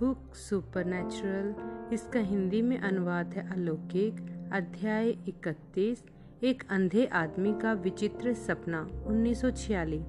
Book supernatural, इसका हिंदी में अनुवाद है अलौकिक, अध्याय इकतीस, एक अंधे आदमी का विचित्र सपना 1946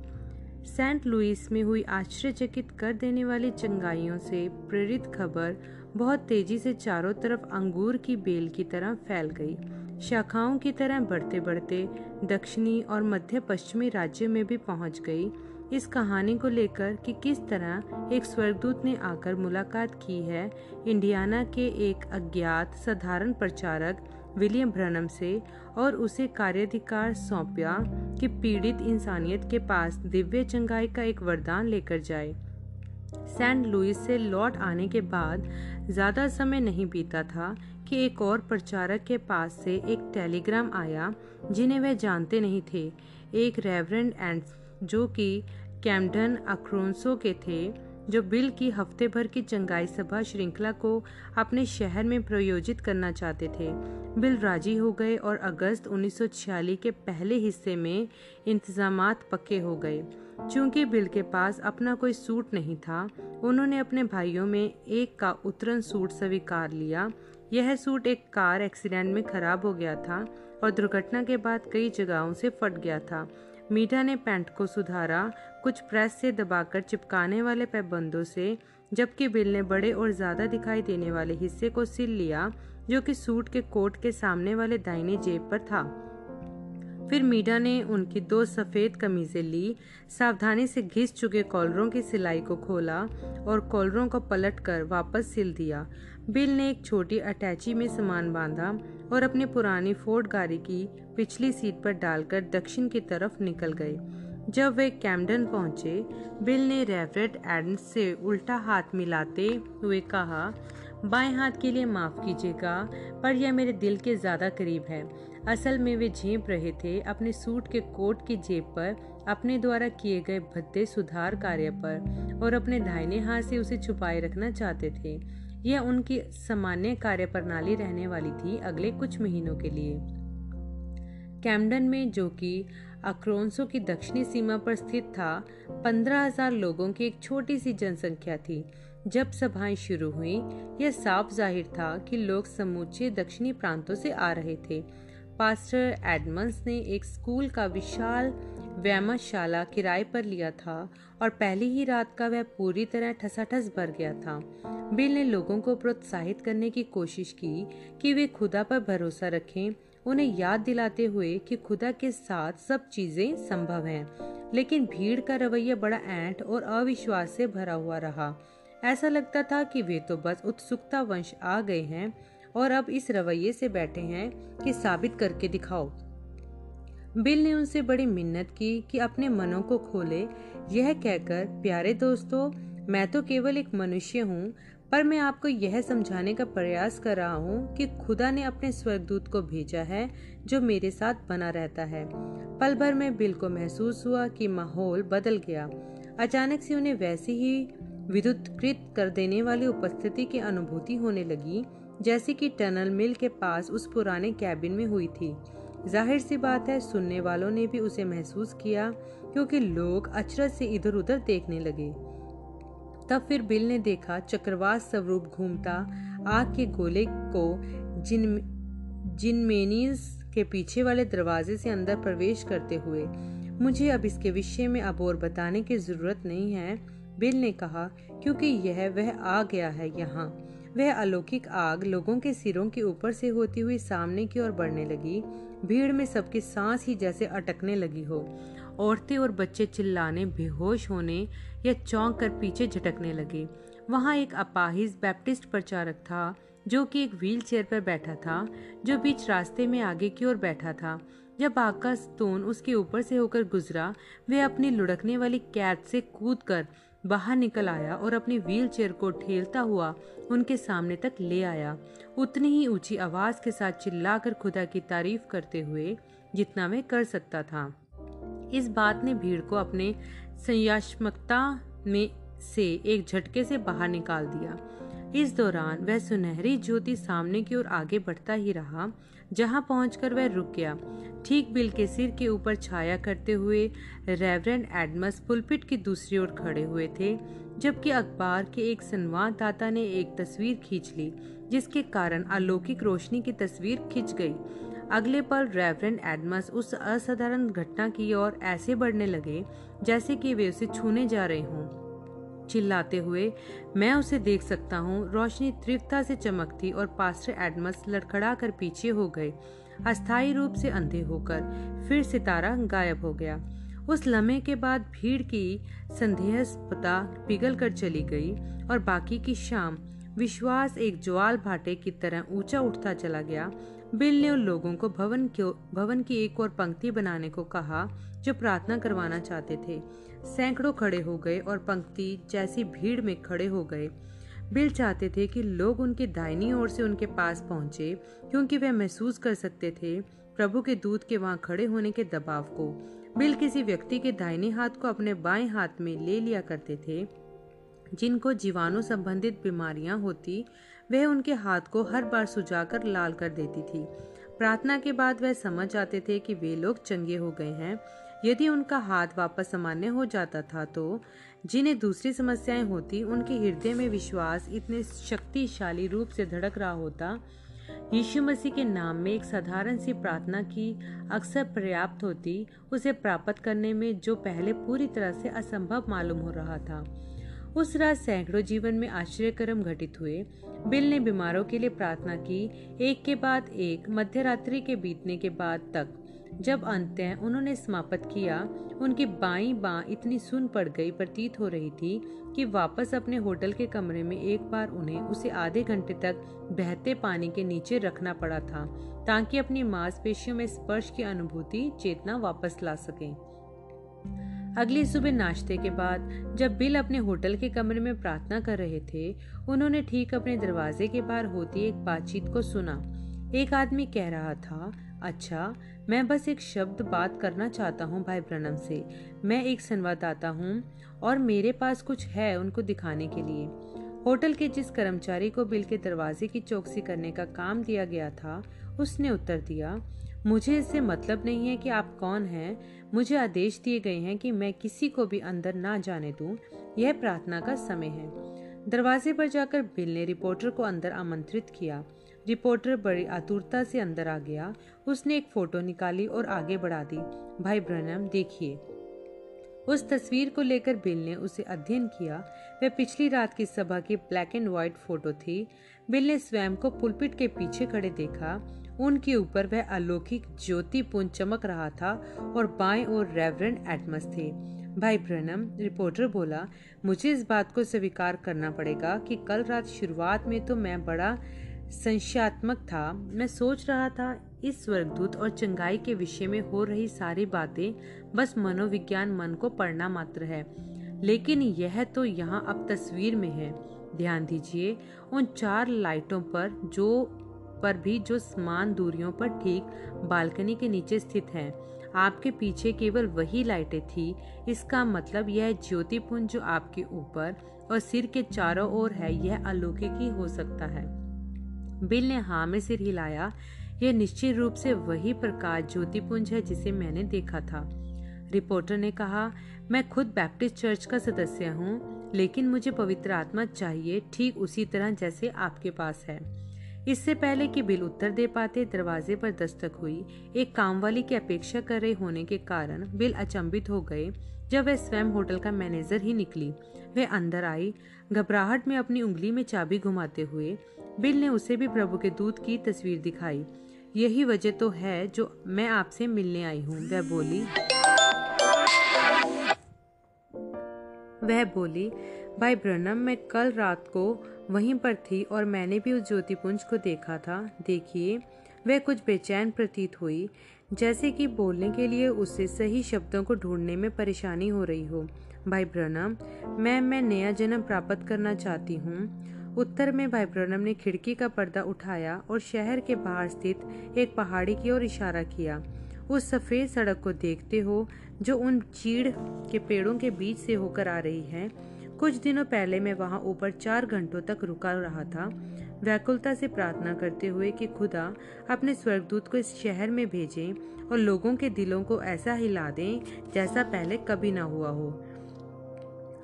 सेंट लुइस में हुई आश्चर्यचकित कर देने वाली चंगाइयों से प्रेरित खबर बहुत तेज़ी से चारों तरफ़ अंगूर की बेल की तरह फैल गई। शाखाओं की तरह बढ़ते बढ़ते दक्षिणी और मध्य पश्चिमी राज्यों में भी पहुँच गई। इस कहानी को लेकर कि किस तरह एक स्वर्गदूत ने आकर मुलाकात की है, इंडियाना के एक अज्ञात साधारण प्रचारक विलियम ब्रनम से, और उसे कार्याधिकार सौंपा कि पीड़ित इंसानियत के पास दिव्य चंगाई का एक वरदान लेकर जाए। सेंट लुइस से लौट आने के बाद ज़्यादा समय नहीं बीता था कि एक और प्रचारक के पास से एक टेलीग्राम आया, जिन्हें वह जानते नहीं थे। एक रेवरेंड एंड जो कि कैमडन अक्रोंसो के थे, जो बिल की हफ़्ते भर की चंगाई सभा श्रृंखला को अपने शहर में प्रयोजित करना चाहते थे। बिल राज़ी हो गए और अगस्त 1946 के पहले हिस्से में इंतज़ाम पक्के हो गए। चूँकि बिल के पास अपना कोई सूट नहीं था, उन्होंने अपने भाइयों में एक का उत्तरन सूट स्वीकार लिया। यह सूट एक कार एक्सीडेंट में खराब हो गया था और दुर्घटना के बाद कई जगहों से फट गया था। मीठा ने पैंट को सुधारा, कुछ प्रेस से दबाकर चिपकाने वाले पैबंदों से, जबकि बिल ने बड़े और ज़्यादा दिखाई देने वाले हिस्से को सिल लिया, जो कि सूट के कोट के सामने वाले दाहिने जेब पर था। फिर मीडा ने उनकी दो सफ़ेद कमीजें ली, सावधानी से घिस चुके कॉलरों की सिलाई को खोला और कॉलरों को पलट कर वापस सिल दिया। बिल ने एक छोटी अटैची में सामान बांधा और अपनी पुरानी फोर्ड गाड़ी की पिछली सीट पर डालकर दक्षिण की तरफ़ निकल गए जब वे कैमडन पहुँचे, बिल ने रेवरेट एडम्स से उल्टा हाथ मिलाते हुए कहा, बाएँ हाथ के लिए माफ़ कीजिएगा, पर यह मेरे दिल के ज़्यादा करीब है। असल में वे झेप रहे थे अपने सूट के कोट की जेब पर, अपने द्वारा किए गए भद्दे सुधार कार्य पर, और अपने दाहिने हाथ से उसे छुपाए रखना चाहते थे। यह उनकी सामान्य कार्य प्रणाली रहने वाली थी अगले कुछ महीनों के लिए। कैमडन में जो कि अक्रोंसो की दक्षिणी सीमा पर स्थित था, पंद्रह हज़ार लोगों की एक छोटी सी जनसंख्या थी। जब सभाएँ शुरू हुई, यह साफ़ ज़ाहिर था कि लोग समूचे दक्षिणी प्रांतों से आ रहे थे। पास्टर एडमंस ने एक स्कूल का विशाल व्यायामशाला किराए पर लिया था और पहली ही रात का वह पूरी तरह ठसाठस भर गया था। बिल ने लोगों को प्रोत्साहित करने की कोशिश की कि वे खुदा पर भरोसा रखें, उन्हें याद दिलाते हुए कि खुदा के साथ सब चीज़ें संभव हैं। लेकिन भीड़ का रवैया बड़ा ऐंठ और अविश्वास से भरा हुआ रहा। ऐसा लगता था कि वे तो बस उत्सुकता वंश आ गए हैं और अब इस रवैये से बैठे हैं कि साबित करके दिखाओ। बिल ने उनसे बड़ी मिन्नत की कि अपने मनों को खोले। यह कहकर, प्यारे दोस्तों, मैं तो केवल एक मनुष्य हूँ, पर मैं आपको यह समझाने का प्रयास कर रहा हूँ कि खुदा ने अपने स्वर्गदूत को भेजा है, जो मेरे साथ बना रहता है। पल भर में बिल को महसूस हुआ कि माहौल बदल गया। अचानक से उन्हें वैसी ही विद्युतकृत कर देने वाली उपस्थिति की अनुभूति होने लगी जैसे कि टनल मिल के पास उस पुराने कैबिन में हुई थी। ज़ाहिर सी बात है, सुनने वालों ने भी उसे महसूस किया, क्योंकि लोग अचरज से इधर उधर देखने लगे। तब फिर बिल ने देखा, चक्रवात स्वरूप घूमता, आग के गोले को जिन जिनमेनीज के पीछे वाले दरवाजे से अंदर प्रवेश करते हुए, मुझे अब इसके विषय में अब और बताने की ज़रूरत नहीं है, बिल ने कहा, क्योंकि यह, वह आ गया है यहाँ। वह अलौकिक आग लोगों के सिरों के ऊपर से होती हुई सामने की ओर बढ़ने लगी। भीड़ में सबकी सांस ही जैसे अटकने लगी हो। औरतें और बच्चे चिल्लाने, बेहोश होने या चौंक कर पीछे झटकने लगे। वहाँ एक अपाहिज बैप्टिस्ट प्रचारक था, जो कि एक व्हील चेयर पर बैठा था, जो बीच रास्ते में आगे की ओर बैठा था। जब आग का स्तून उसके ऊपर से होकर गुजरा, वह अपनी लुढ़कने वाली कैद से कूद कर बाहर निकल आया और अपनी व्हील चेयर को ठेलता हुआ उनके सामने तक ले आया। उतनी ही ऊँची आवाज़ के साथ चिल्लाकर खुदा की तारीफ़ करते हुए जितना मैं कर सकता था। इस बात ने भीड़ को अपने संयात्मकता में से एक झटके से बाहर निकाल दिया। इस दौरान वह सुनहरी ज्योति सामने की ओर आगे बढ़ता ही रहा जहाँ पहुंचकर वह रुक गया। ठीक बिल के सिर के ऊपर छाया करते हुए रेवरेंड एडमस पुलपिट की दूसरी ओर खड़े हुए थे, जबकि अखबार के एक संवाददाता ने एक तस्वीर खींच ली, जिसके कारण अलौकिक रोशनी की तस्वीर खिंच गई। अगले पल रेवरेंड एडमस उस असाधारण घटना की ओर ऐसे बढ़ने लगे, जैसे कि वे उसे छूने जा रहे हों। चिल्लाते हुए, मैं उसे देख सकता हूँ। रोशनी तीव्रता से चमकती और पास्टर एडमस लड़खड़ा कर पीछे हो गए, अस्थायी रूप से अंधे होकर। फिर सितारा गायब हो गया। उस लम्हे के बाद भीड़ की संदेहस्पता पिघल कर चली गई और बाकी की शाम विश्वास एक ज्वाल भाटे की तरह ऊँचा उठता चला गया। बिल ने उन लोगों को भवन भवन की एक और पंक्ति बनाने को कहा, जो प्रार्थना करवाना चाहते थे। सैकड़ों खड़े हो गए और पंक्ति जैसी भीड़ में खड़े हो गए। बिल चाहते थे कि लोग उनके दाहिनी ओर से उनके पास पहुँचे, क्योंकि वे महसूस कर सकते थे प्रभु के दूत के वहाँ खड़े होने के दबाव को। बिल किसी व्यक्ति के दाहिने हाथ को अपने बाएँ हाथ में ले लिया करते थे। जिनको जीवाणु संबंधित बीमारियाँ होती, वह उनके हाथ को हर बार सुझाकर लाल कर देती थी। प्रार्थना के बाद वह समझ जाते थे कि वे लोग चंगे हो गए हैं। यदि उनका हाथ वापस सामान्य हो जाता था तो जिन्हें दूसरी समस्याएँ होती, उनके हृदय में विश्वास इतने शक्तिशाली रूप से धड़क रहा होता। यीशु मसीह के नाम में एक साधारण सी प्रार्थना की अक्सर पर्याप्त होती, उसे प्राप्त करने में जो पहले पूरी तरह से असंभव मालूम हो रहा था। उस रात सैकड़ों जीवन में आश्चर्यक्रम घटित हुए। बिल ने बीमारों के लिए प्रार्थना की, एक के बाद एक मध्य रात्रि के बीतने के बाद तक। जब अंत उन्होंने समाप्त किया, उनकी बाई बाँ इतनी सुन पड़ गई, प्रतीत हो रही थी कि वापस अपने होटल के कमरे में एक बार उन्हें उसे आधे घंटे तक बहते पानी के नीचे रखना पड़ा था, ताकि अपनी मांसपेशियों में स्पर्श की अनुभूति, चेतना वापस ला सकें। अगली सुबह नाश्ते के बाद, जब बिल अपने होटल के कमरे में प्रार्थना कर रहे थे, उन्होंने ठीक अपने दरवाजे के बाहर होती एक बातचीत को सुना। एक आदमी कह रहा था अच्छा मैं बस एक शब्द बात करना चाहता हूँ भाई प्रणम से। मैं एक संवाददाता हूँ और मेरे पास कुछ है उनको दिखाने के लिए। होटल के जिस कर्मचारी को बिल के दरवाजे की चौकसी करने का काम दिया गया था, उसने उत्तर दिया, मुझे इससे मतलब नहीं है कि आप कौन हैं। मुझे आदेश दिए गए हैं कि मैं किसी को भी अंदर ना जाने दूँ। यह प्रार्थना का समय है। दरवाजे पर जाकर बिल ने रिपोर्टर को अंदर आमंत्रित किया। रिपोर्टर बड़ी आतुरता से अंदर आ गया। उसने एक फ़ोटो निकाली और आगे बढ़ा दी। भाई ब्रनम, देखिए। उस तस्वीर को लेकर बिल ने उसे अध्ययन किया। वह पिछली रात की सभा की ब्लैक एंड व्हाइट फ़ोटो थी। बिल ने स्वयं को पुलपिट के पीछे खड़े देखा। उनके ऊपर वह अलौकिक ज्योतिपुंज चमक रहा था और बाएँ और रेवरेंड एटमस थे। भाई ब्रनम, रिपोर्टर बोला, मुझे इस बात को स्वीकार करना पड़ेगा कि कल रात शुरुआत में तो मैं बड़ा संशयात्मक था। मैं सोच रहा था, इस स्वर्गदूत और चंगाई के विषय में हो रही सारी बातें बस मनोविज्ञान मन को पढ़ना मात्र है। लेकिन यह तो यहाँ अब तस्वीर में है। ध्यान दीजिए, उन चार लाइटों पर जो, पर भी जो समान दूरियों पर ठीक बालकनी के नीचे स्थित हैं। आपके पीछे केवल वही लाइटें थी। इसका मतलब यह ज्योतिपुंज जो आपके ऊपर और सिर के चारों ओर है, यह अलौकिक ही हो सकता है। बिल ने हाँ में सिर हिलाया। यह निश्चित रूप से वही प्रकाश ज्योतिपुंज है जिसे मैंने देखा था। रिपोर्टर ने कहा, मैं खुद बैप्टिस्ट चर्च का सदस्य हूँ, लेकिन मुझे पवित्र आत्मा चाहिए, ठीक उसी तरह जैसे आपके पास है। इससे पहले कि बिल उत्तर दे पाते, दरवाजे पर दस्तक हुई। एक कामवाली की अपेक्षा कर रहे होने के कारण बिल अचंभित हो गए, जब वह स्वयं होटल का मैनेजर ही निकली। वह अंदर आई, घबराहट में अपनी उंगली में चाबी घुमाते हुए। बिल ने उसे भी प्रभु के दूत की तस्वीर दिखाई। यही वजह तो है जो मैं आपसे मिलने आई हूँ, वह बोली। वह बोली भाई ब्रनम मैं कल रात को वहीं पर थी और मैंने भी उस ज्योतिपुंज को देखा था। देखिए, वह कुछ बेचैन प्रतीत हुई, जैसे कि बोलने के लिए उससे सही शब्दों को ढूँढने में परेशानी हो रही हो। भाई ब्रनम मैं मैं नया जन्म प्राप्त करना चाहती हूँ। उत्तर में भाई ब्रनम ने खिड़की का पर्दा उठाया और शहर के बाहर स्थित एक पहाड़ी की ओर इशारा किया। उस सफ़ेद सड़क को देखते हो, जो उन चीड़ के पेड़ों के बीच से होकर आ रही है। कुछ दिनों पहले मैं वहाँ ऊपर चार घंटों तक रुका रहा था। व्याकुलता से प्रार्थना करते हुए कि खुदा अपने स्वर्गदूत को इस शहर में भेजें और लोगों के दिलों को ऐसा हिला दें जैसा पहले कभी ना हुआ हो।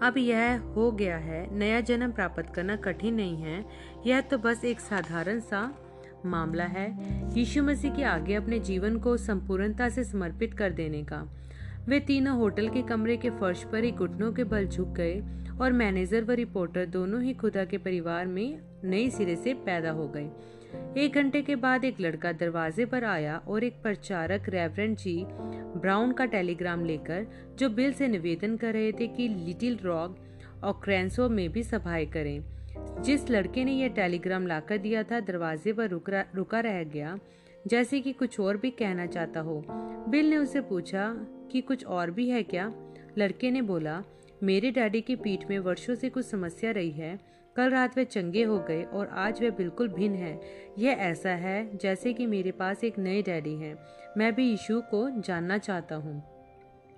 अब यह हो गया है, नया जन्म प्राप्त करना कठिन नहीं है। यह तो बस एक साधारण सा मामला है। यीशु मसीह के आगे अपने जीवन को संपूर्णता से समर्पित कर देने का। वे तीनों होटल के कमरे के फर्श पर ही घुटनों के बल झुक गए और मैनेजर व रिपोर्टर दोनों ही खुदा के परिवार में नए सिरे से पैदा हो गए। एक घंटे के बाद एक लड़का दरवाजे पर आया और एक प्रचारक रेवरेंड जी ब्राउन का टेलीग्राम लेकर जो बिल से निवेदन कर रहे थे कि लिटिल रॉक और क्रेंसो में भी सभाएँ करें। जिस लड़के ने यह टेलीग्राम लाकर दिया था, दरवाजे पर रुका रुका रह गया जैसे कि कुछ और भी कहना चाहता हो। बिल ने उसे पूछा कि कुछ और भी है क्या? लड़के ने बोला, मेरे डैडी की पीठ में वर्षों से कुछ समस्या रही है। कल रात वे चंगे हो गए और आज वे बिल्कुल भिन्न है। यह ऐसा है जैसे कि मेरे पास एक नए डैडी हैं। मैं भी यीशु को जानना चाहता हूँ।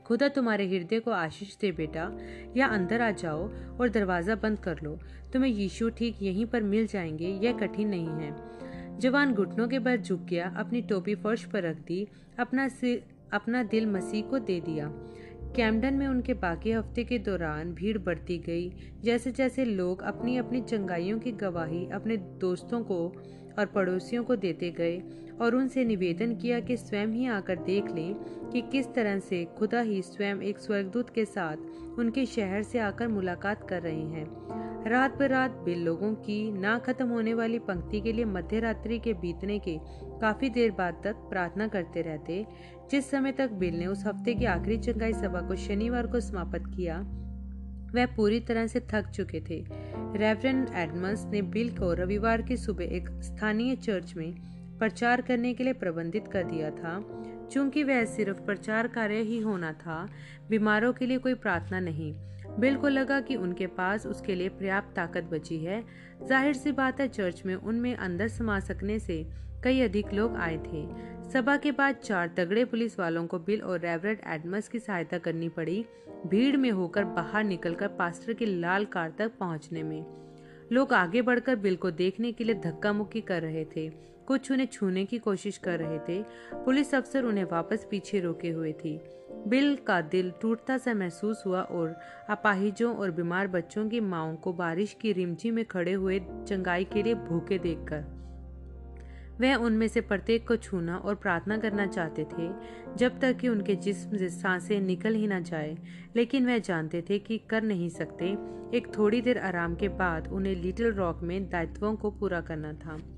खुदा तुम्हारे हृदय को आशीष दे बेटा। या अंदर आ जाओ और दरवाज़ा बंद कर लो। तुम्हें यीशु ठीक यहीं पर मिल जाएँगे, यह कठिन नहीं है। जवान घुटनों के बाद झुक गया अपनी टोपी फर्श पर रख दी, अपना सिर अपना दिल मसीह को दे दिया। कैमडन में उनके बाकी हफ़्ते के दौरान भीड़ बढ़ती गई। जैसे जैसे लोग अपनी अपनी चंगाइयों की गवाही अपने दोस्तों को और पड़ोसियों को देते गए और उनसे निवेदन किया कि स्वयं ही आकर देख लें कि किस तरह से खुदा ही स्वयं एक स्वर्गदूत के साथ उनके शहर से आकर मुलाकात कर रहे हैं। रात बर रात बिल लोगों की ना खत्म होने वाली पंक्ति के लिए मध्य रात्रि के बीतने के काफ़ी देर बाद तक प्रार्थना करते रहते। जिस समय तक बिल ने उस हफ़्ते की आखिरी चंगाई सभा को शनिवार को समाप्त किया, वह पूरी तरह से थक चुके थे। रेवरेंड एडमंस ने बिल को रविवार की सुबह एक स्थानीय चर्च में प्रचार करने के लिए प्रबंधित कर दिया था। चूँकि वह सिर्फ़ प्रचार कार्य ही होना था, बीमारों के लिए कोई प्रार्थना नहीं। बिल को लगा कि उनके पास उसके लिए पर्याप्त ताकत बची है। ज़ाहिर सी बात है, चर्च में उनमें अंदर समा सकने से कई अधिक लोग आए थे। सभा के बाद चार तगड़े पुलिस वालों को बिल और रेवरेट एडमस की सहायता करनी पड़ी, भीड़ में होकर बाहर निकलकर पास्टर की लाल कार तक पहुँचने में। लोग आगे बढ़कर बिल को देखने के लिए धक्का मुक्की कर रहे थे। कुछ उन्हें छूने की कोशिश कर रहे थे। पुलिस अफसर उन्हें वापस पीछे रोके हुए थी। बिल का दिल टूटता सा महसूस हुआ और अपाहिजों और बीमार बच्चों की माओ को बारिश की रिमझी में खड़े हुए चंगाई के लिए भूखे देखकर। वह उनमें से प्रत्येक को छूना और प्रार्थना करना चाहते थे, जब तक कि उनके जिस्म से साँसें निकल ही ना जाए। लेकिन वह जानते थे कि कर नहीं सकते। एक थोड़ी देर आराम के बाद उन्हें लिटिल रॉक में दायित्वों को पूरा करना था।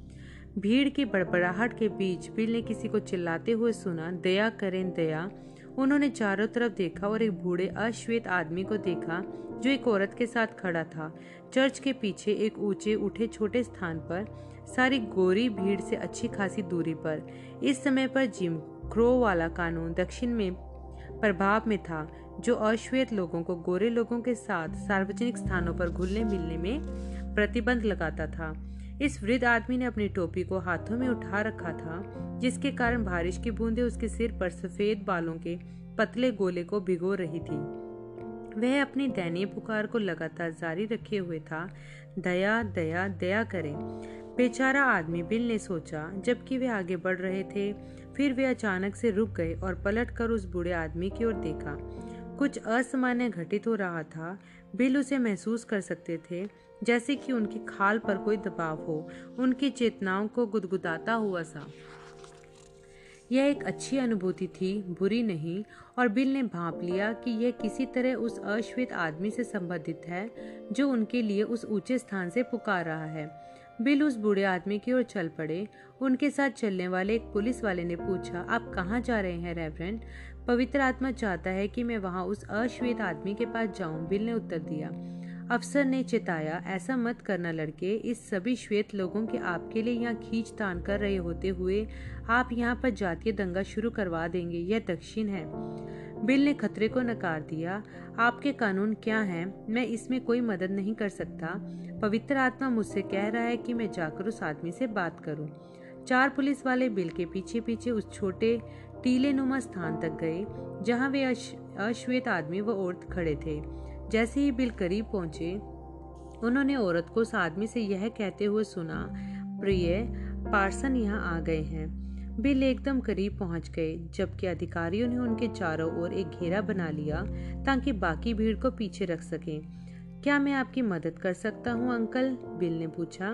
भीड़ की बड़बड़ाहट के बीच बिल ने किसी को चिल्लाते हुए सुना, दया करें, दया। उन्होंने चारों तरफ़ देखा और एक बूढ़े अश्वेत आदमी को देखा, जो एक औरत के साथ खड़ा था। चर्च के पीछे एक ऊँचे, उठे छोटे स्थान पर, सारी गोरी भीड़ से अच्छी खासी दूरी पर। इस समय पर जिम क्रो वाला कानून दक्षिण में प्रभाव में था, जो अश्वेत लोगों को गोरे लोगों के साथ सार्वजनिक स्थानों पर घुलने मिलने में प्रतिबंध लगाता था। इस वृद्ध आदमी ने अपनी टोपी को हाथों में उठा रखा था, जिसके कारण बारिश की बूंदें उसके सिर पर सफ़ेद बालों के पतले गोले को भिगो रही थी। वह अपनी दयनीय पुकार को लगातार जारी रखे हुए था, दया दया दया करें। बेचारा आदमी बिल ने सोचा, जबकि वे आगे बढ़ रहे थे, फिर वे अचानक से रुक गए और पलटकर उस बूढ़े आदमी की ओर देखा। कुछ असामान्य घटित हो रहा था, बिल उसे महसूस कर सकते थे जैसे कि उनकी खाल पर कोई दबाव हो, उनकी चेतनाओं को गुदगुदाता हुआ सा। यह एक अच्छी अनुभूति थी, बुरी नहीं, और बिल ने भाप लिया कि यह किसी तरह उस अश्वेत आदमी से संबंधित है, जो उनके लिए उस ऊँचे स्थान से पुकार रहा है। बिल उस बूढ़े आदमी की ओर चल पड़े। उनके साथ चलने वाले एक पुलिस वाले ने पूछा, आप कहाँ जा रहे हैं रेवरेंट पवित्र आत्मा चाहता है कि मैं वहाँ उस अश्वेत आदमी के पास जाऊँ। बिल ने उत्तर दिया अफसर ने चिताया, ऐसा मत करना लड़के, इस सभी श्वेत लोगों के आपके लिए यहाँ खींच तान कर रहे होते हुए आप यहाँ पर जातीय दंगा शुरू करवा देंगे, यह दक्षिण है। बिल ने खतरे को नकार दिया, आपके कानून क्या हैं? मैं इसमें कोई मदद नहीं कर सकता। पवित्र आत्मा मुझसे कह रहा है कि मैं जाकर उस आदमी से बात करूँ। चार पुलिस वाले बिल के पीछे पीछे उस छोटे, टीले नुमा स्थान तक गए, जहाँ वे अश्वेत आदमी व औरत खड़े थे। जैसे ही बिल करीब पहुँचे, उन्होंने औरत को उस आदमी से यह कहते हुए सुना, प्रिय, पार्सन यहाँ आ गए हैं। बिल एकदम करीब पहुँच गए, जबकि अधिकारियों ने उनके चारों ओर एक घेरा बना लिया ताकि बाकी भीड़ को पीछे रख सकें। क्या मैं आपकी मदद कर सकता हूँ, अंकल? बिल ने पूछा।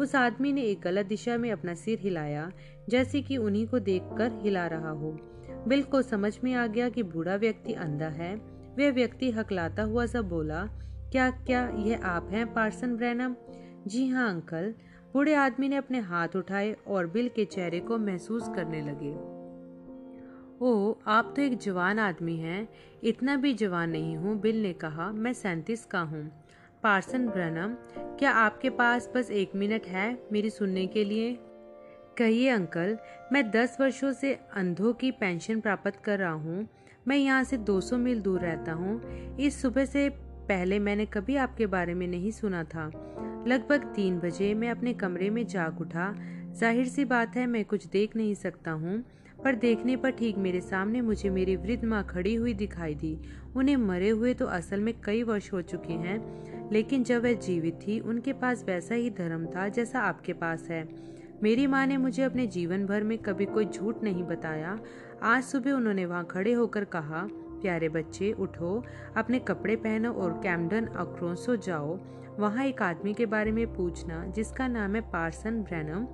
उस आदमी ने एक गलत दिशा में अपना सिर हिलाया, जैसे कि उन्हीं को देखकर हिला रहा हो। बिल को समझ में आ गया कि बूढ़ा व्यक्ति अंधा है। वह व्यक्ति हकलाता हुआ सब बोला, क्या क्या यह आप हैं, पार्सन ब्रैनम? जी हाँ अंकल। बूढ़े आदमी ने अपने हाथ उठाए और बिल के चेहरे को महसूस करने लगे। ओह आप तो एक जवान आदमी हैं। इतना भी जवान नहीं हूँ, बिल ने कहा। मैं सैंतीस का हूँ। पार्सन ब्रनम, क्या आपके पास बस एक मिनट है मेरी सुनने के लिए? कहिए, अंकल। मैं दस वर्षों से अंधों की पेंशन प्राप्त कर रहा हूँ। मैं यहाँ से 200 मील दूर रहता हूँ। इस सुबह से पहले मैंने कभी आपके बारे में नहीं सुना था। लगभग तीन बजे मैं अपने कमरे में जाग उठा। ज़ाहिर सी बात है, मैं कुछ देख नहीं सकता हूँ, पर देखने पर ठीक मेरे सामने मुझे मेरी वृद्ध माँ खड़ी हुई दिखाई दी। उन्हें मरे हुए तो असल में कई वर्ष हो चुके हैं, लेकिन जब वह जीवित थी, उनके पास वैसा ही धर्म था जैसा आपके पास है। मेरी माँ ने मुझे अपने जीवन भर में कभी कोई झूठ नहीं बताया आज सुबह उन्होंने वहाँ खड़े होकर कहा, प्यारे बच्चे, उठो, अपने कपड़े पहनो और कैमडन अक्रोसो जाओ। वहाँ एक आदमी के बारे में पूछना, जिसका नाम है पार्सन ब्रैनम,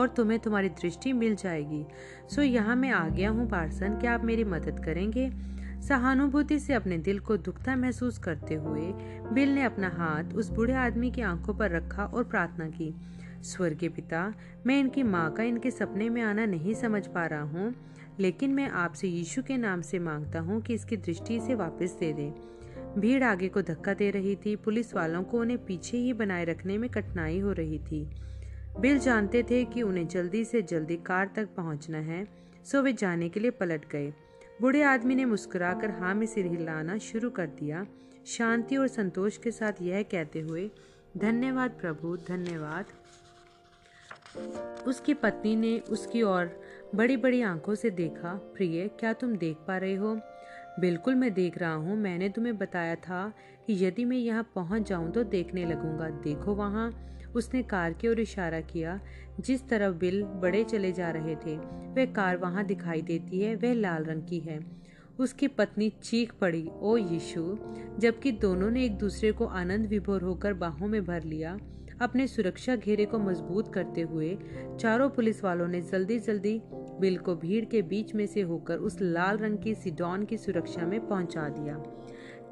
और तुम्हें तुम्हारी दृष्टि मिल जाएगी। सो यहाँ मैं आ गया हूँ, पार्सन, क्या आप मेरी मदद करेंगे? सहानुभूति से अपने दिल को दुखता महसूस करते हुए, बिल ने अपना हाथ उस बूढ़े आदमी की आँखों पर रखा और प्रार्थना की, स्वर्गीय पिता, मैं इनकी माँ का इनके सपने में आना नहीं समझ पा रहा हूँ। लेकिन मैं आपसे यीशु के नाम से माँगता हूँ कि इसकी दृष्टि से वापस दे दें। भीड़ आगे को धक्का दे रही थी, पुलिस वालों को उन्हें पीछे ही बनाए रखने में कठिनाई हो रही थी। बिल जानते थे कि उन्हें जल्दी से जल्दी कार तक पहुँचना है, सो वे जाने के लिए पलट गए। बूढ़े आदमी ने मुस्कुराकर हाँ में सिर हिलाना शुरू कर दिया। शांति और संतोष के साथ यह कहते हुए, धन्यवाद प्रभु, धन्यवाद। उसकी पत्नी ने उसकी ओर बड़ी बड़ी आँखों से देखा, प्रिय, क्या तुम देख पा रहे हो? बिल्कुल मैं देख रहा हूँ। मैंने तुम्हें बताया था कि यदि मैं यहाँ पहुँच जाऊँ तो देखने लगूँगा। देखो वहाँ। उसने कार की ओर इशारा किया, जिस तरफ़ बिल बड़े चले जा रहे थे, वह कार वहाँ दिखाई देती है, वह लाल रंग की है। उसकी पत्नी चीख पड़ी, ओ यीशु! जबकि दोनों ने एक दूसरे को आनंद विभोर होकर बाहों में भर लिया। अपने सुरक्षा घेरे को मज़बूत करते हुए, चारों पुलिस वालों ने जल्दी जल्दी बिल को भीड़ के बीच में से होकर उस लाल रंग की सिडॉन की सुरक्षा में पहुँचा दिया।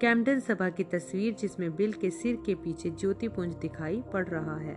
कैमडन सभा की तस्वीर जिसमें बिल के सिर के पीछे ज्योतिपुंज दिखाई पड़ रहा है।